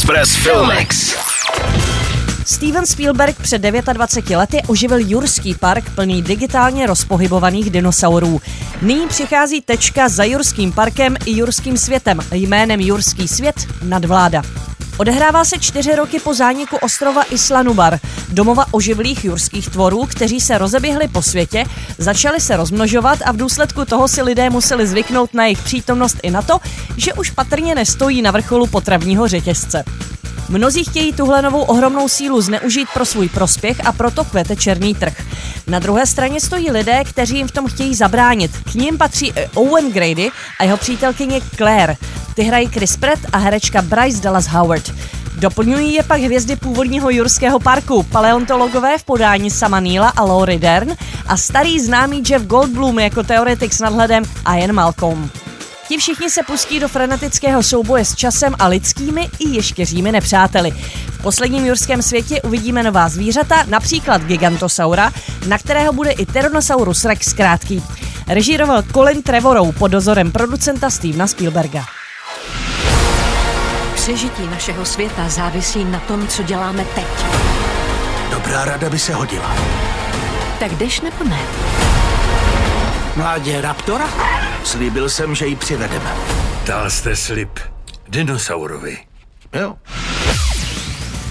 Express Filmex. Steven Spielberg před 29 lety oživil Jurský park plný digitálně rozpohybovaných dinosaurů. Nyní přichází tečka za Jurským parkem i Jurským světem jménem Jurský svět nadvláda. Odehrává se čtyři roky po zániku ostrova Islanubar, domova oživlých jurských tvorů, kteří se rozeběhli po světě, začali se rozmnožovat a v důsledku toho si lidé museli zvyknout na jejich přítomnost i na to, že už patrně nestojí na vrcholu potravního řetězce. Mnozí chtějí tuhle novou ohromnou sílu zneužít pro svůj prospěch a proto kvete černý trh. Na druhé straně stojí lidé, kteří jim v tom chtějí zabránit. K ním patří Owen Grady a jeho přítelkyně Claire. Ty hrají Chris Pratt a herečka Bryce Dallas Howard. Doplňují je pak hvězdy původního jurského parku, paleontologové v podání Sama Neila a Laurie Dern a starý známý Jeff Goldblum jako teoretik s nadhledem Ian Malcolm. Ti všichni se pustí do frenetického souboje s časem a lidskými i ještěřími nepřáteli. V posledním jurském světě uvidíme nová zvířata, například Gigantosaura, na kterého bude i Tyrannosaurus Rex krátký. Režíroval Colin Trevorrow pod dozorem producenta Stevena Spielberga. Přežití našeho světa závisí na tom, co děláme teď. Dobrá rada by se hodila. Tak jdeš nebo ne? Mládě Raptora? Slíbil jsem, že ji přivedeme. Dal jste slib dinosaurovi. Jo.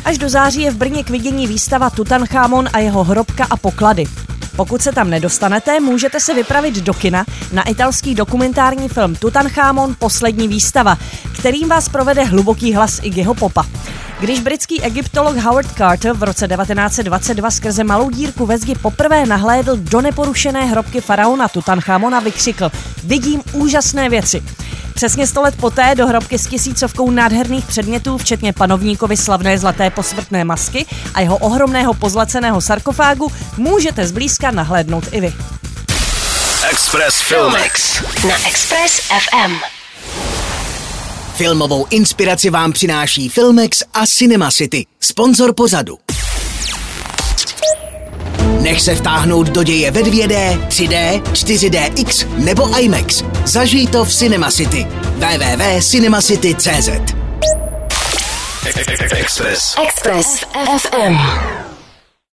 Až do září je v Brně k vidění výstava Tutanchamon a jeho hrobka a poklady. Pokud se tam nedostanete, můžete se vypravit do kina na italský dokumentární film Tutanchamon Poslední výstava, kterým vás provede hluboký hlas Iggyho Popa. Když britský egyptolog Howard Carter v roce 1922 skrze malou dírku ve zdi poprvé nahlédl do neporušené hrobky faraona Tutanchamona, vykřikl Vidím úžasné věci. Přesně sto let poté do hrobky s tisícovkou nádherných předmětů, včetně panovníkovi slavné zlaté posmrtné masky a jeho ohromného pozlaceného sarkofágu, můžete zblízka nahlédnout i vy. Express Filmex. Na Express FM. Filmovou inspiraci vám přináší Filmex a Cinema City, sponzor pořadu. Nech se vtáhnout do děje ve 2D, 3D, 4DX nebo IMAX. Zažij to v Cinema City. www.cinemacity.cz Express. Express FM.